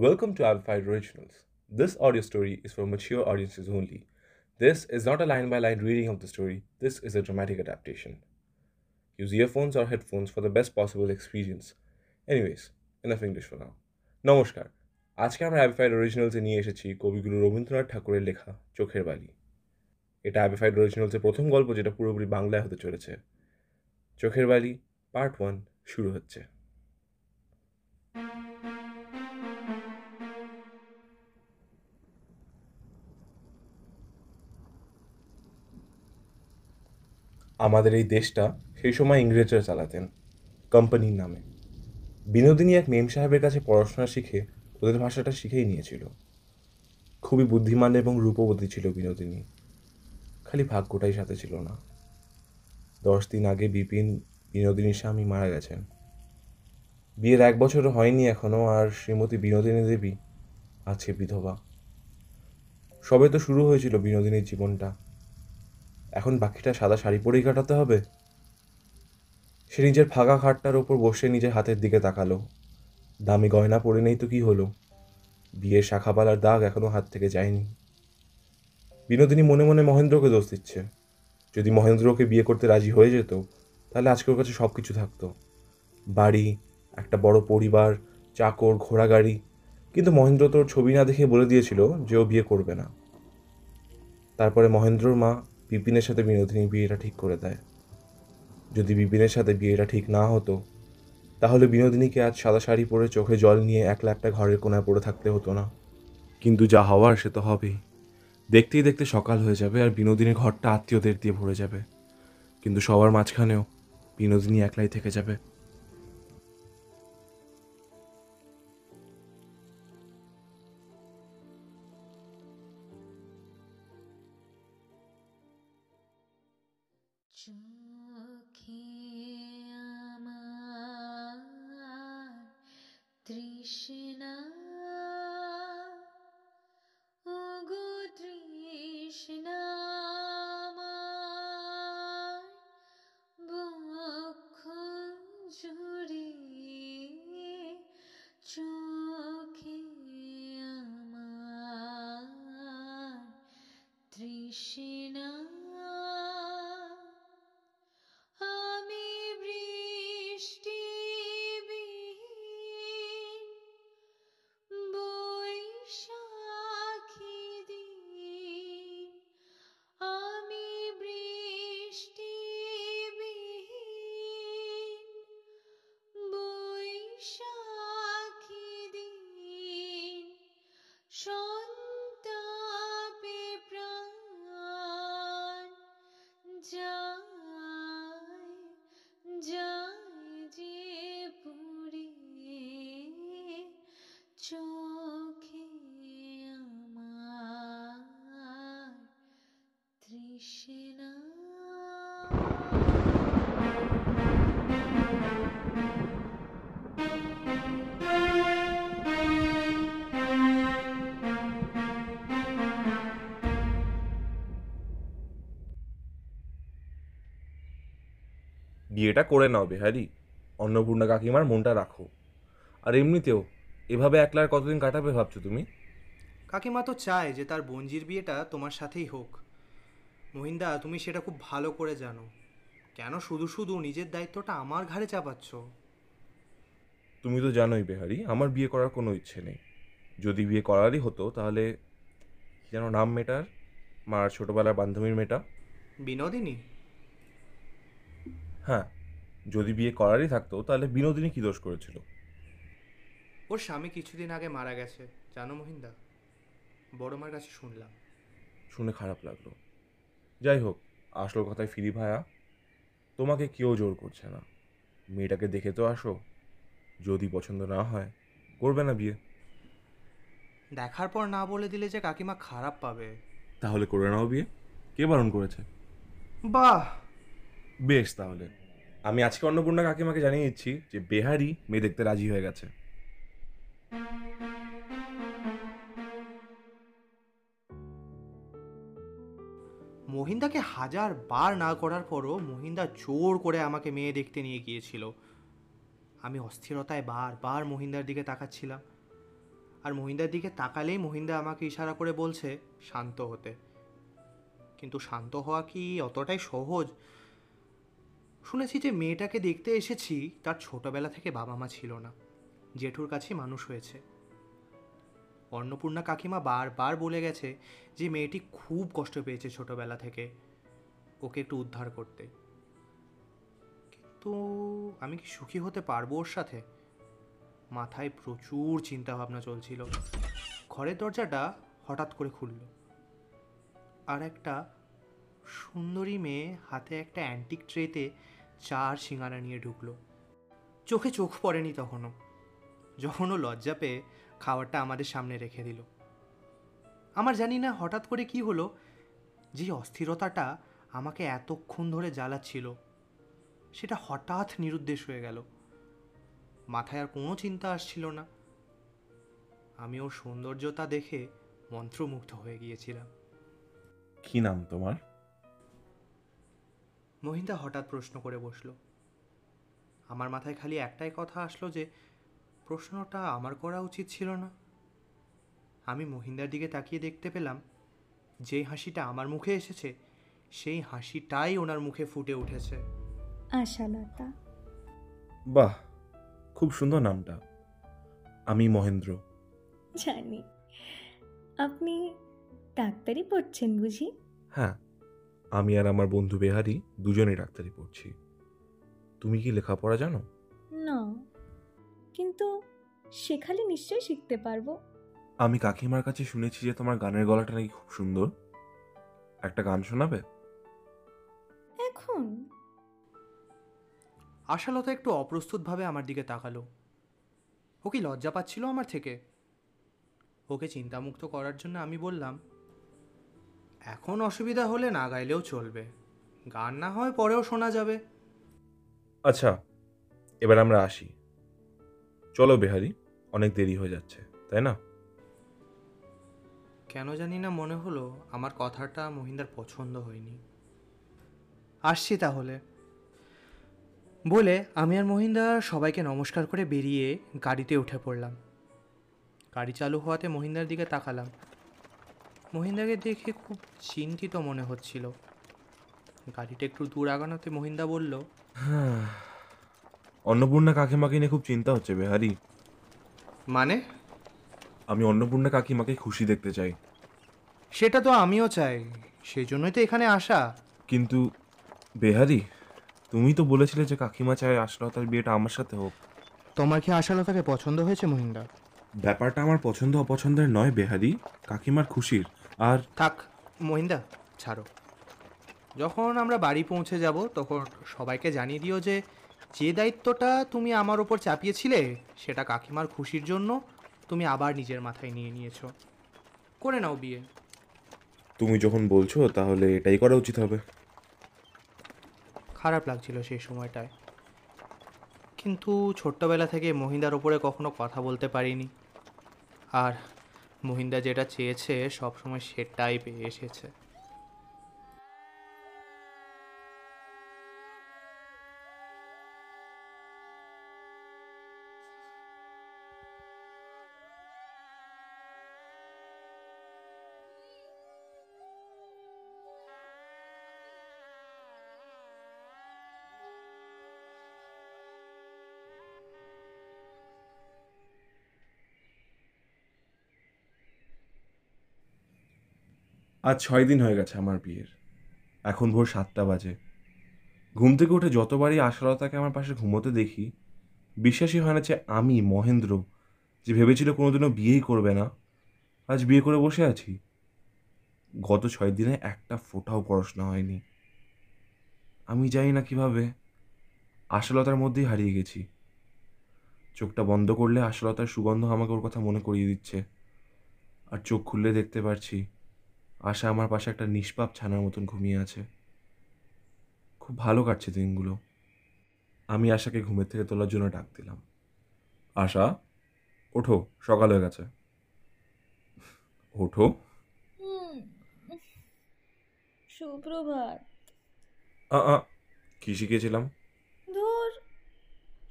Welcome to Amplified Originals. This audio story is for mature audiences only. This is not a line by line reading of the story, this is a dramatic adaptation. Use earphones or headphones for the best possible experience. Anyways, enough English for now. নমস্কার আজকে আমরা অ্যাবিফাইড অরিজিনালসে নিয়ে এসেছি কবিগুরু রবীন্দ্রনাথ ঠাকুরের লেখা চোখের বালি এটা অ্যাবিফাইড অরিজিনালসের প্রথম গল্প যেটা পুরোপুরি বাংলায় হতে চলেছে চোখের বালি পার্ট ওয়ান শুরু হচ্ছে আমাদের এই দেশটা সেই সময় ইংরেজরা চালাতেন, কোম্পানির নামে। বিনোদিনী এক মেম সাহেবের কাছে পড়াশোনা শিখে ওদের ভাষাটা শিখেই নিয়েছিল। খুবই বুদ্ধিমান এবং রূপবতী ছিল বিনোদিনী। খালি ভাগ্যটাই সাথে ছিল না। দশ দিন আগে বিপিন, বিনোদিনীর স্বামী মারা গেছেন। বিয়ের এক বছর হয়নি এখনও আর শ্রীমতী বিনোদিনী দেবী আছে বিধবা। সবে তো শুরু হয়েছিল বিনোদিনীর জীবনটা। এখন বাকিটা সাদা শাড়ি পরেই কাটাতে হবে? সে নিজের ফাঁকা খাটটার ওপর বসে নিজের হাতের দিকে তাকালো। দামি গয়না পরে নেই তো কি হলো? বিয়ের শাখাপালার দাগ এখনও হাত থেকে যায়নি। বিনোদিনী মনে মনে মহেন্দ্রকে দোষ দিচ্ছে। যদি মহেন্দ্রকে বিয়ে করতে রাজি হয়ে যেত, তাহলে আজকে ওর কাছে সব কিছু থাকতো। বাড়ি, একটা বড় পরিবার, চাকর ঘোড়া গাড়ি কিন্তু মহেন্দ্র তোর ছবি না দেখে বলে দিয়েছিল যে ও বিয়ে করবে না। তারপরে মহেন্দ্রর মা বিপিনের সাথে বিনোদিনী বিয়েটা ঠিক করে দেয়। যদি বিপিনের সাথে বিয়েটা ঠিক না হতো, তাহলে বিনোদিনীকে আজ সাদা শাড়ি পরে চোখে জল নিয়ে একলা একটা ঘরের কোনায় পড়ে থাকতে হতো না। কিন্তু যা হওয়ার সে তো হবেই। দেখতেই দেখতে সকাল হয়ে যাবে আর বিনোদিনীর ঘরটা আত্মীয়দের দিয়ে ভরে যাবে। কিন্তু সবার মাঝখানেও বিনোদিনী একলাই থেকে যাবে। Krishna. বিয়েটা করে নাও বেহারি। অন্নপূর্ণা কাকিমার মনটা রাখো। আর এমনিতেও এভাবে একলা আর কতদিন কাটাবে ভাবছ তুমি? কাকিমা তো চায় যে তার বঞ্জির বিয়েটা তোমার সাথেই হোক। মহিন্দা তুমি সেটা খুব ভালো করে জানো। কেন শুধু শুধু নিজের দায়িত্বটা আমার ঘাড়ে চাপাচ্ছ? তুমি তো জানোই বেহারি আমার বিয়ে করার কোনো ইচ্ছে নেই। যদি বিয়ে করারই হতো তাহলে যেন নাম মেটার? মার ছোটোবেলার বান্ধবীর মেয়েটা? বিনোদিনী? হ্যাঁ যদি বিয়ে করারই থাকতো তাহলে বিনোদিনী কী দোষ করেছিল? ওর স্বামী কিছুদিন আগে মারা গেছে। জানো মহিন্দা? বড় মার কাছে শুনলাম। শুনে খারাপ লাগল। যাই হোক আসল কথায় ফিরি ভায়া তোমাকে কেউ জোর করছে না। মেয়েটাকে দেখে তো আসো যদি পছন্দ না হয় করবে না বিয়ে। দেখার পর না বলে দিলে যে কাকিমা খারাপ পাবে। তাহলে করে নাও বিয়ে। কে বারণ করেছে? বাহ! বেশ তাহলে। আমি আজকে অন্নপূর্ণা কাকিমাকে জানিয়ে দিচ্ছি যে বেহারি মেয়ে দেখতে রাজি হয়ে গেছে। মহিন্দাকে হাজার বার না করার পরও মহিন্দা জোর করে আমাকে মেয়ে দেখতে নিয়ে গিয়েছিল। আমি অস্থিরতায় বারবার মহিন্দার দিকে তাকাচ্ছিলাম। আর মহিন্দার দিকে তাকালেই মহিন্দা আমাকে ইশারা করে বলছে, শান্ত হতে। কিন্তু শান্ত হওয়া কি অতটাই সহজ? শুনেছি যে মেয়েটাকে দেখতে এসেছি, তার ছোটবেলা থেকে বাবা মা ছিল না। জেঠুর কাছে মানুষ হয়েছে। অন্নপূর্ণা কাকিমা বারবার বলে গেছে যে মেয়েটি খুব কষ্ট পেয়েছে ছোটবেলা থেকে। ওকে একটু উদ্ধার করতে। কিন্তু আমি কি সুখী হতে পারব ওর সাথে? মাথায় প্রচুর চিন্তা ভাবনা চলছিল। ঘরের দরজাটা হঠাৎ করে খুলল। আর একটা সুন্দরী মেয়ে হাতে একটা অ্যান্টিক ট্রেতে চার সিঙ্গারা নিয়ে ঢুকলো। চোখে চোখ পড়েনি তখনও। যখনও লজ্জা পেয়ে খাবারটা আমাদের সামনে রেখে দিল। আমার জানি না হঠাৎ করে কি হলো, যে অস্থিরতাটা আমাকে এতক্ষণ ধরে জ্বালাচ্ছিল, সেটা হঠাৎ নিরুদ্দেশ হয়ে গেল। মাথায় আর কোনো চিন্তা আসছিল না। আমি ওর সৌন্দর্যতা দেখে মন্ত্রমুগ্ধ হয়ে গিয়েছিলাম। কি নাম তোমার? মহিন্দা হঠাৎ প্রশ্ন করে বসল। আমার মাথায় খালি একটাই কথা আসলো যে প্রশ্নটা আমার করা উচিত ছিল না। আমি মহিন্দার দিকে তাকিয়ে দেখতে পেলাম যে হাসিটা আমার মুখে এসেছে সেই হাসিটাই ওনার মুখে ফুটে উঠেছে। আশালতা। বাহ খুব সুন্দর নামটা। আমি মহেন্দ্র। জানি। আপনি ডাক্তারি পড়ছেন বুঝি? হ্যাঁ। আমি আর আমার বন্ধু বেহারি দুজনেই ডাক্তারি পড়ছি। তুমি কি লেখাপড়া জানো? না। কিন্তু শেখালে নিশ্চয়ই শিখতে পারব। আমি কাকিমার কাছে শুনেছি যে তোমার গানের গলাটা নাকি খুব সুন্দর। একটা গান শোনাবে? এখন? আশালতা একটু অপ্রস্তুতভাবে আমার দিকে তাকালো। ও কি লজ্জা পাচ্ছিল আমার থেকে? ওকে চিন্তামুক্ত করার জন্য আমি বললাম এখন অসুবিধা হলে না গাইলেও চলবে। গান না হয় পরেও শোনা যাবে। আচ্ছা এবার আমরা আসি। চলো বেহারি অনেক দেরি হয়ে যাচ্ছে তাই না? কেন জানি না মনে হলো আমার কথাটা মহিন্দার পছন্দ হয়নি। আসছি তাহলে। বলে আমি আর মহিন্দা সবাইকে নমস্কার করে বেরিয়ে গাড়িতে উঠে পড়লাম। গাড়ি চালু হওয়াতে মহিন্দার দিকে তাকালাম। মহিন্দাকে দেখে খুব চিন্তিত মনে হচ্ছিল। গাড়িটা একটু দূর আগানোতে মহিন্দা বলল অন্নপূর্ণা কাকিমাকে নিয়ে খুব চিন্তা হচ্ছে বেহারি। মানে? আমি অন্নপূর্ণা কাকিমাকে খুশি দেখতে চাই। সেটা তো আমিও চাই সেই জন্যই তো এখানে আসা। কিন্তু বেহারি তুমি তো বলেছিলে যে কাকিমা চায় আশালতার বিয়েটা আমার সাথে হোক। তোমার কি আশালতাকে পছন্দ হয়েছে মহিন্দা? ব্যাপারটা আমার পছন্দ অপছন্দের নয় বেহারি কাকিমার খুশির। আর থাক মহিন্দা ছাড়ো। যখন আমরা বাড়ি পৌঁছে যাব তখন সবাইকে জানিয়ে দিও যে যে দায়িত্বটা তুমি আমার ওপর চাপিয়েছিলে সেটা কাকিমার খুশির জন্য তুমি আবার নিজের মাথায় নিয়ে নিয়েছো। করে নাও বিয়ে। তুমি যখন বলছো তাহলে এটাই করা উচিত হবে। খারাপ লাগছিল সেই সময়টায়। কিন্তু ছোট্টবেলা থেকে মহিন্দার ওপরে কখনো কথা বলতে পারিনি। আর মহিন্দা যেটা চেয়েছে সবসময় সেটাই পেয়ে এসেছে। আজ ছয় দিন হয়ে গেছে আমার বিয়ের। এখন ভোর সাতটা বাজে। ঘুম থেকে উঠে যতবারই আশালতাকে আমার পাশে ঘুমোতে দেখি, বিশ্বাসই হয় না যে আমি, মহেন্দ্র, যে ভেবেছিল কোনোদিনও বিয়েই করবে না, আজ বিয়ে করে বসে আছি। গত ছয় দিনে একটা ফোটাও পড়াশোনা হয়নি। আমি জানি না কীভাবে আশালতার মধ্যেই হারিয়ে গেছি। চোখটা বন্ধ করলে আশালতার সুগন্ধ আমাকে ওর কথা মনে করিয়ে দিচ্ছে। আর চোখ খুললে দেখতে পারছি আশা আমার পাশে একটা নিষ্পাপ ছানার মতন ঘুমিয়ে আছে। খুব ভালো কাটছে দিনগুলো। আমি আশাকে ঘুমের থেকে তোলার জন্য ডাক দিলাম। আশা ওঠো সকাল হয়ে গেছে। ওঠো। সুপ্রভাত। আ কি শিখিয়েছিলাম? ধর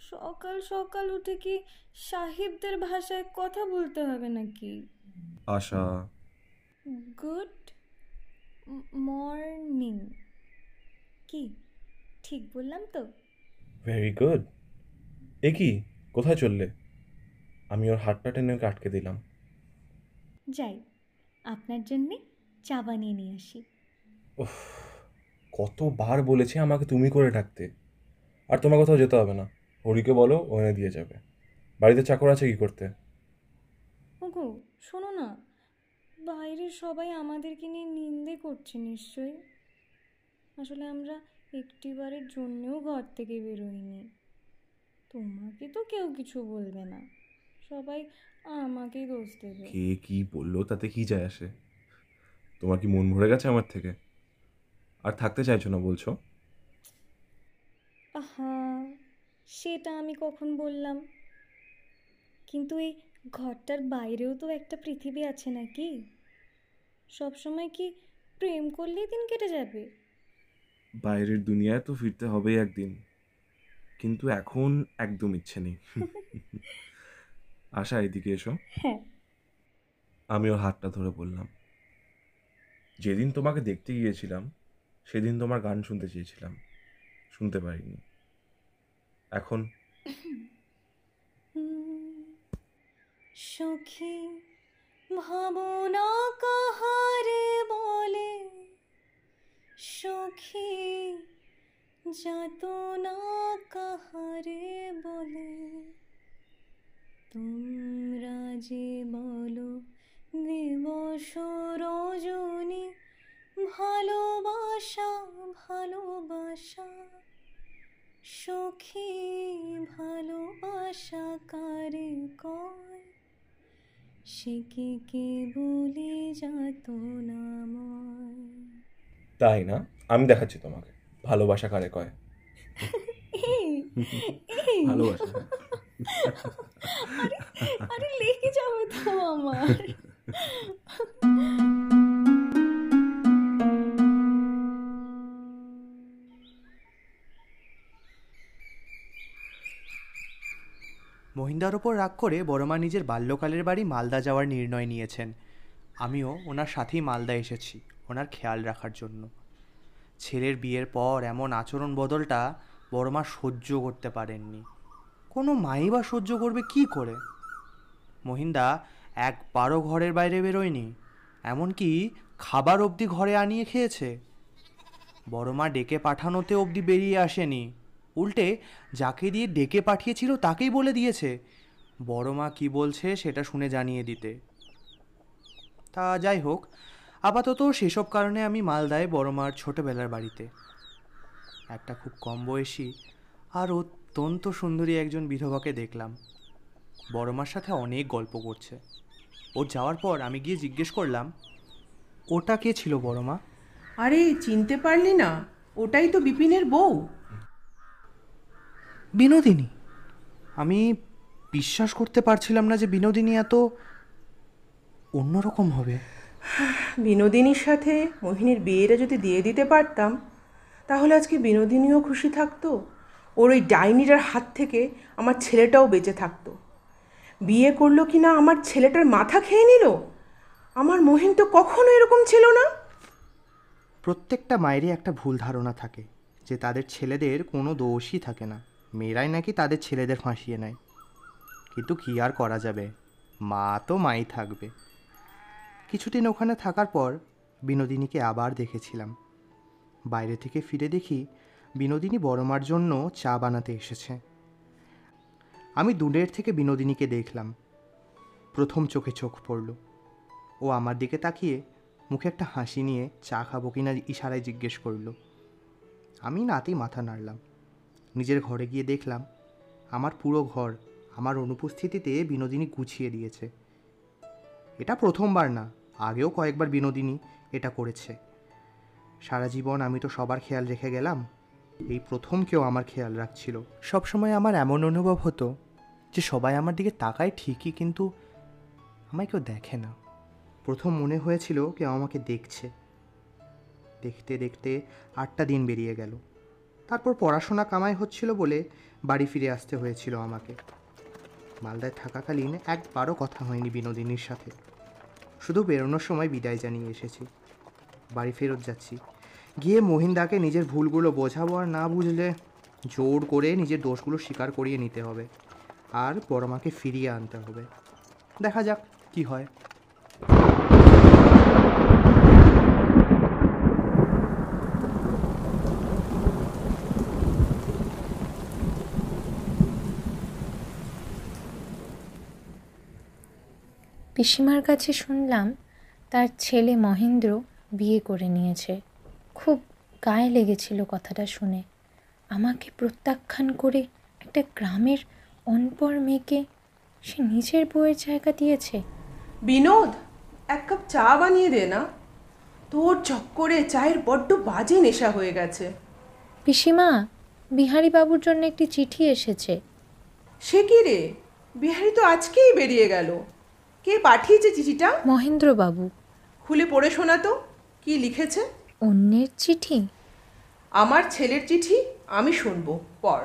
সকাল সকাল উঠে কি সাহেবদের ভাষায় কথা বলতে হবে নাকি? আশা গুড মর্নিং। কি? ঠিক বললাম তো? ভেরি গুড এ কি? কোথায় চললে? আমি ওর হাতটা টেনে ওকে আটকে দিলাম। যাই আপনার জন্যে চা বানিয়ে নিয়ে আসি। উফ কতবার বলেছি আমাকে তুমি করে ডাকতে। আর তোমার কোথাও যেতে হবে না। হরিকে বলো ও এনে দিয়ে যাবে। বাড়িতে চাকর আছে কি করতে? ওগো শোনো না। বাইরের সবাই আমাদেরকে নিয়ে নিন্দে করছে নিশ্চয়ই। আসলে আমরা একটিবারের জন্যও ঘর থেকে বেরোইনি। তোমাকে তো কেউ কিছু বলবে না। সবাই আমাকেই দোষ দেবে। কে কি বলল তাতে কি যায় আসে? তোমার কি মন ভরে গেছে আমার থেকে? আর থাকতে চাইছো না বলছো? আহা সেটা আমি কখন বললাম? কিন্তু এই ঘরটার বাইরেও তো একটা পৃথিবী আছে নাকি? সব সময় কি প্রেম করলেই দিন কেটে যাবে? বাইরের দুনিয়ায় তো ফিরতে হবেই একদিন। কিন্তু এখন একদম ইচ্ছে নেই। আশা এদিকে এসো। হ্যাঁ। আমি ওর হাতটা ধরে বললাম। যেদিন তোমাকে দেখতে গিয়েছিলাম সেদিন তোমার গান শুনতে চেয়েছিলাম। শুনতে পারিনি। এখন সখী, ভাবনা কাহারে বলে। সখী যাতনা কাহারে বলে। তোমরা যে বলো দিবস রজনী ভালোবাসা ভালোবাসা। সখী, ভালোবাসা কারে কয়? সে কি কে বলে যাত নাময় তাই না? আমি দেখাচ্ছি তোমাকে। ভালোবাসা কারে কয়? ভালোবাসা। আরে লেগে যাবে তো আমার। মহিন্দার ওপর রাগ করে বড়মা নিজের বাল্যকালের বাড়ি মালদা যাওয়ার নির্ণয় নিয়েছেন। আমিও ওনার সাথেই মালদা এসেছি, ওনার খেয়াল রাখার জন্য। ছেলের বিয়ের পর এমন আচরণ বদলটা বড়মা সহ্য করতে পারেননি। কোনো মাই বা সহ্য করবে কি করে? মহিন্দা একবারও ঘরের বাইরে বেরোয়নি, এমনকি খাবার অবধি ঘরে আনিয়ে খেয়েছে। বড়মা ডেকে পাঠানোতে অবধি বেরিয়ে আসেনি। উল্টে যাকে দিয়ে ডেকে পাঠিয়েছিল তাকেই বলে দিয়েছে। বড়মা কি বলছে সেটা শুনে জানিয়ে দিতে। তা যাই হোক, আপাতত সেসব কারণে আমি মালদায় বড়মার ছোটোবেলার বাড়িতে। একটা খুব কম বয়সী আর অত্যন্ত সুন্দরী একজন বিধবাকে দেখলাম। বড়মার সাথে অনেক গল্প করছে। ওর যাওয়ার পর আমি গিয়ে জিজ্ঞেস করলাম, ওটা কে ছিল বড়মা আরে, চিনতে পারলি না। ওটাই তো বিপিনের বউ। বিনোদিনী। আমি বিশ্বাস করতে পারছিলাম না যে বিনোদিনী এত অন্যরকম হবে। বিনোদিনীর সাথে মোহিনীর বিয়েটা যদি দিয়ে দিতে পারতাম তাহলে আজকে বিনোদিনীও খুশি থাকতো ওর ওই ডাইনিটার হাত থেকে আমার ছেলেটাও বেঁচে থাকতো। বিয়ে করল কি না আমার ছেলেটার মাথা খেয়ে নিল? আমার মহিন তো কখনো এরকম ছিল না। প্রত্যেকটা মায়েরই একটা ভুল ধারণা থাকে যে তাদের ছেলেদের কোনো দোষই থাকে না। মেয়েরাই নাকি তাদের ছেলেদের ফাঁসিয়ে নেয়। কিন্তু কী আর করা যাবে? মা তো মাই থাকবে। কিছুদিন ওখানে থাকার পর বিনোদিনীকে আবার দেখেছিলাম। বাইরে থেকে ফিরে দেখি বিনোদিনী বড়মার জন্য চা বানাতে এসেছে। আমি দূরের থেকে বিনোদিনীকে দেখলাম। প্রথম চোখে চোখ পড়ল। ও আমার দিকে তাকিয়ে মুখে একটা হাসি নিয়ে চা খাব কিনা ইশারায় জিজ্ঞেস করল। আমি নাতেই মাথা নাড়লাম। নিজের ঘরে গিয়ে দেখলাম, আমার পুরো ঘর আমার অনুপস্থিতিতে বিনোদিনী গুছিয়ে দিয়েছে। এটা প্রথমবার না, আগেও কয়েকবার বিনোদিনী এটা করেছে। সারা জীবন আমি তো সবার খেয়াল রেখে গেলাম, এই প্রথম কেউ আমার খেয়াল রাখছিল। সবসময় আমার এমন অনুভব হতো যে সবাই আমার দিকে তাকায় ঠিকই কিন্তু আমায় কেউ দেখে না। প্রথম মনে হয়েছিল কেউ আমাকে দেখছে। দেখতে দেখতে আটটা দিন বেরিয়ে গেল। তারপর পড়াশোনা কামাই হচ্ছিল বলে বাড়ি ফিরে আসতে হয়েছিল আমাকে। মালদায় থাকাকালীন একবারও কথা হয়নি বিনোদিনীর সাথে। শুধু বেরোনোর সময় বিদায় জানিয়ে এসেছি। বাড়ি ফেরত যাচ্ছি। গিয়ে মহিন্দাকে নিজের ভুলগুলো বোঝাবো আর না বুঝলে জোর করে নিজের দোষগুলো স্বীকার করিয়ে নিতে হবে। আর পরমাকে ফিরিয়ে আনতে হবে। দেখা যাক কি হয়। পিসিমার কাছে শুনলাম তার ছেলে মহেন্দ্র বিয়ে করে নিয়েছে। খুব গায়ে লেগেছিল কথাটা শুনে। আমাকে প্রত্যাখ্যান করে একটা গ্রামের অনপর মেয়েকে সে নিজের বউয়ের জায়গা দিয়েছে। বিনোদ এক কাপ চা বানিয়ে দে না। তোর চক্করে চায়ের বড্ড বাজে নেশা হয়ে গেছে। পিসিমা বিহারী বাবুর জন্য একটি চিঠি এসেছে। সে কি রে? বিহারি তো আজকেই বেরিয়ে গেল। কে পাঠিয়েছে চিঠিটা? মহেন্দ্রবাবু। খুলে পড়ে শোনা তো কি লিখেছে? অন্যের চিঠি? আমার ছেলের চিঠি আমি শুনব পর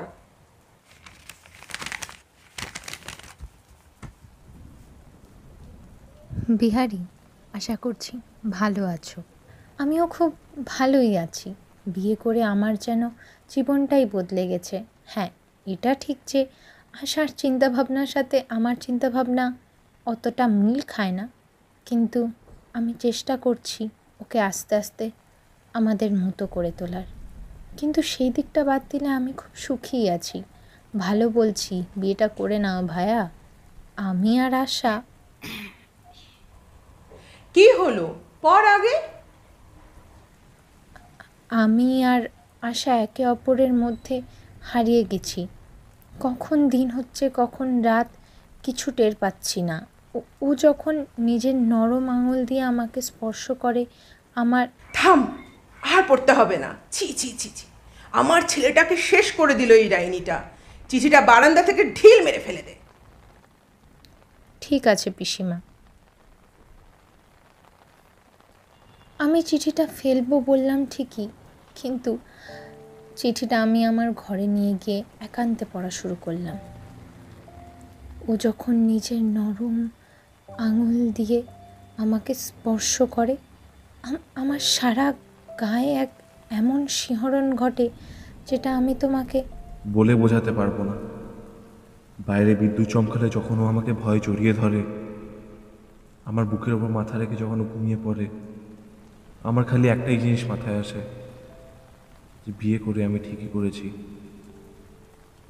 বিহারি আশা করছি ভালো আছো। আমিও খুব ভালোই আছি। বিয়ে করে আমার যেন জীবনটাই বদলে গেছে। হ্যাঁ এটা ঠিক যে আশার চিন্তাভাবনার সাথে আমার চিন্তাভাবনা অতটা মিল খায় না। কিন্তু আমি চেষ্টা করছি ওকে আস্তে আস্তে আমাদের মতো করে তোলার। কিন্তু সেই দিকটা বাদ দিলে আমি খুব সুখী আছি। ভালো বলছি বিয়েটা করে নাও ভায়া। আমি আর আশা কি হলো? পর আগে? আমি আর আশা একে অপরের মধ্যে হারিয়ে গেছি। কখন দিন হচ্ছে কখন রাত কিছু টের পাচ্ছি না। ও- যখন নিজের নরম আঙুল দিয়ে আমাকে স্পর্শ করে আমার থাম আর পড়তে হবে না। ছি ছি ছি ছি। আমার ছেলেটাকে শেষ করে দিল এই ডাইনিটা। চিঠিটা বারান্দা থেকে ঢিল মেরে ফেলে দে। ঠিক আছে পিসিমা। আমি চিঠিটা ফেলব বললাম ঠিকই কিন্তু চিঠিটা আমি আমার ঘরে নিয়ে গিয়ে একান্তে পড়া শুরু করলাম। ও যখন নিজের নরম আঙুল দিয়ে আমাকে স্পর্শ করে। আমার সারা গায়ে এক এমন শিহরণ ঘটে যেটা আমি তোমাকে বলে বোঝাতে পারব না। বাইরে বিদ্যুৎ চমকালে যখন ও আমাকে ভয় জড়িয়ে ধরে, আমার বুকের ওপর মাথা রেখে যখন ঘুমিয়ে পড়ে, আমার খালি একটাই জিনিস মাথায় আসে, যে বিয়ে করে আমি ঠিকই করেছি।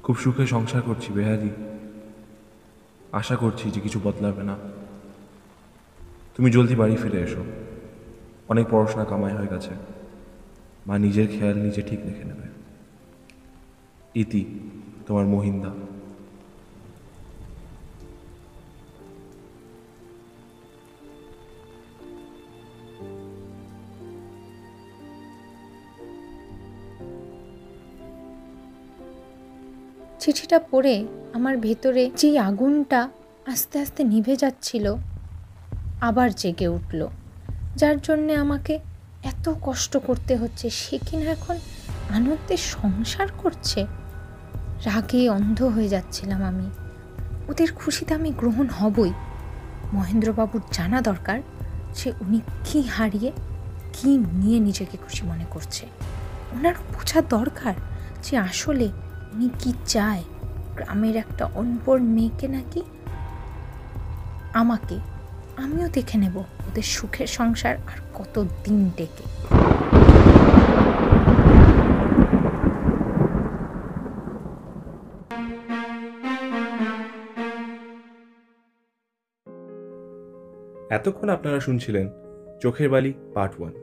খুব সুখে সংসার করছি বেহারি। আশা করছি যে কিছু বদলাবে না। তুমি জলদি বাড়ি ফিরে এসো। অনেক পড়াশোনা কামাই হয়ে গেছে। মা নিজের খেয়াল নিজে ঠিক রেখে নেবে। ইতি, তোমার মহিন্দা। চিঠিটা পড়ে আমার ভেতরে যেই আগুনটা আস্তে আস্তে নিভে যাচ্ছিল আবার জেগে উঠল। যার জন্যে আমাকে এত কষ্ট করতে হচ্ছে, সে কিনা এখন আনন্দে সংসার করছে? রাগে অন্ধ হয়ে যাচ্ছিলাম আমি। ওদের খুশিতে আমি গ্রহণ হবই। মহেন্দ্রবাবুর জানা দরকার যে উনি কী হারিয়ে কী নিয়ে নিজেকে খুশি মনে করছে। ওনারও বোঝা দরকার যে আসলে উনি কি চায়। গ্রামের একটা অনপর মেয়েকে নাকি আমাকে আমিও দেখে নেব ওদের সুখের সংসার আর কত দিন ডেকে। এতক্ষণ আপনারা শুনছিলেন চোখের বালি পার্ট ওয়ান।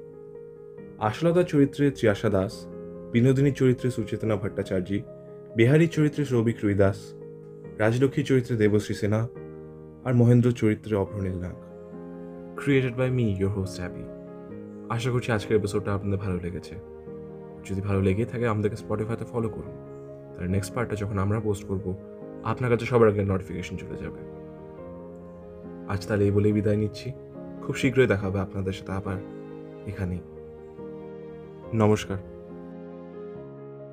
আশলতার চরিত্রে ত্রিয়াশা দাস বিনোদিনীর চরিত্রে সুচেতনা ভট্টাচার্যী বিহারীর চরিত্রে সৌভিক রুইদাস রাজলক্ষ্মীর চরিত্রে দেবশ্রী সিনহা আর মহেন্দ্র চরিত্রে Abhranil Nag. Created by me your host happy আশা করছি আজকের এপিসোডটা আপনাদের ভালো লেগেছে। যদি ভালো লেগে থাকে, আমাদেরকে স্পটিফাইতে ফলো করুন। তার নেক্সট পার্টটা যখন আমরা পোস্ট করব, আপনার কাছে সবার আগে নোটিফিকেশন চলে যাবে। আজ তাহলে এই বলেই বিদায় নিচ্ছি। খুব শীঘ্রই দেখা হবে আপনাদের সাথে আবার এখানেই। নমস্কার।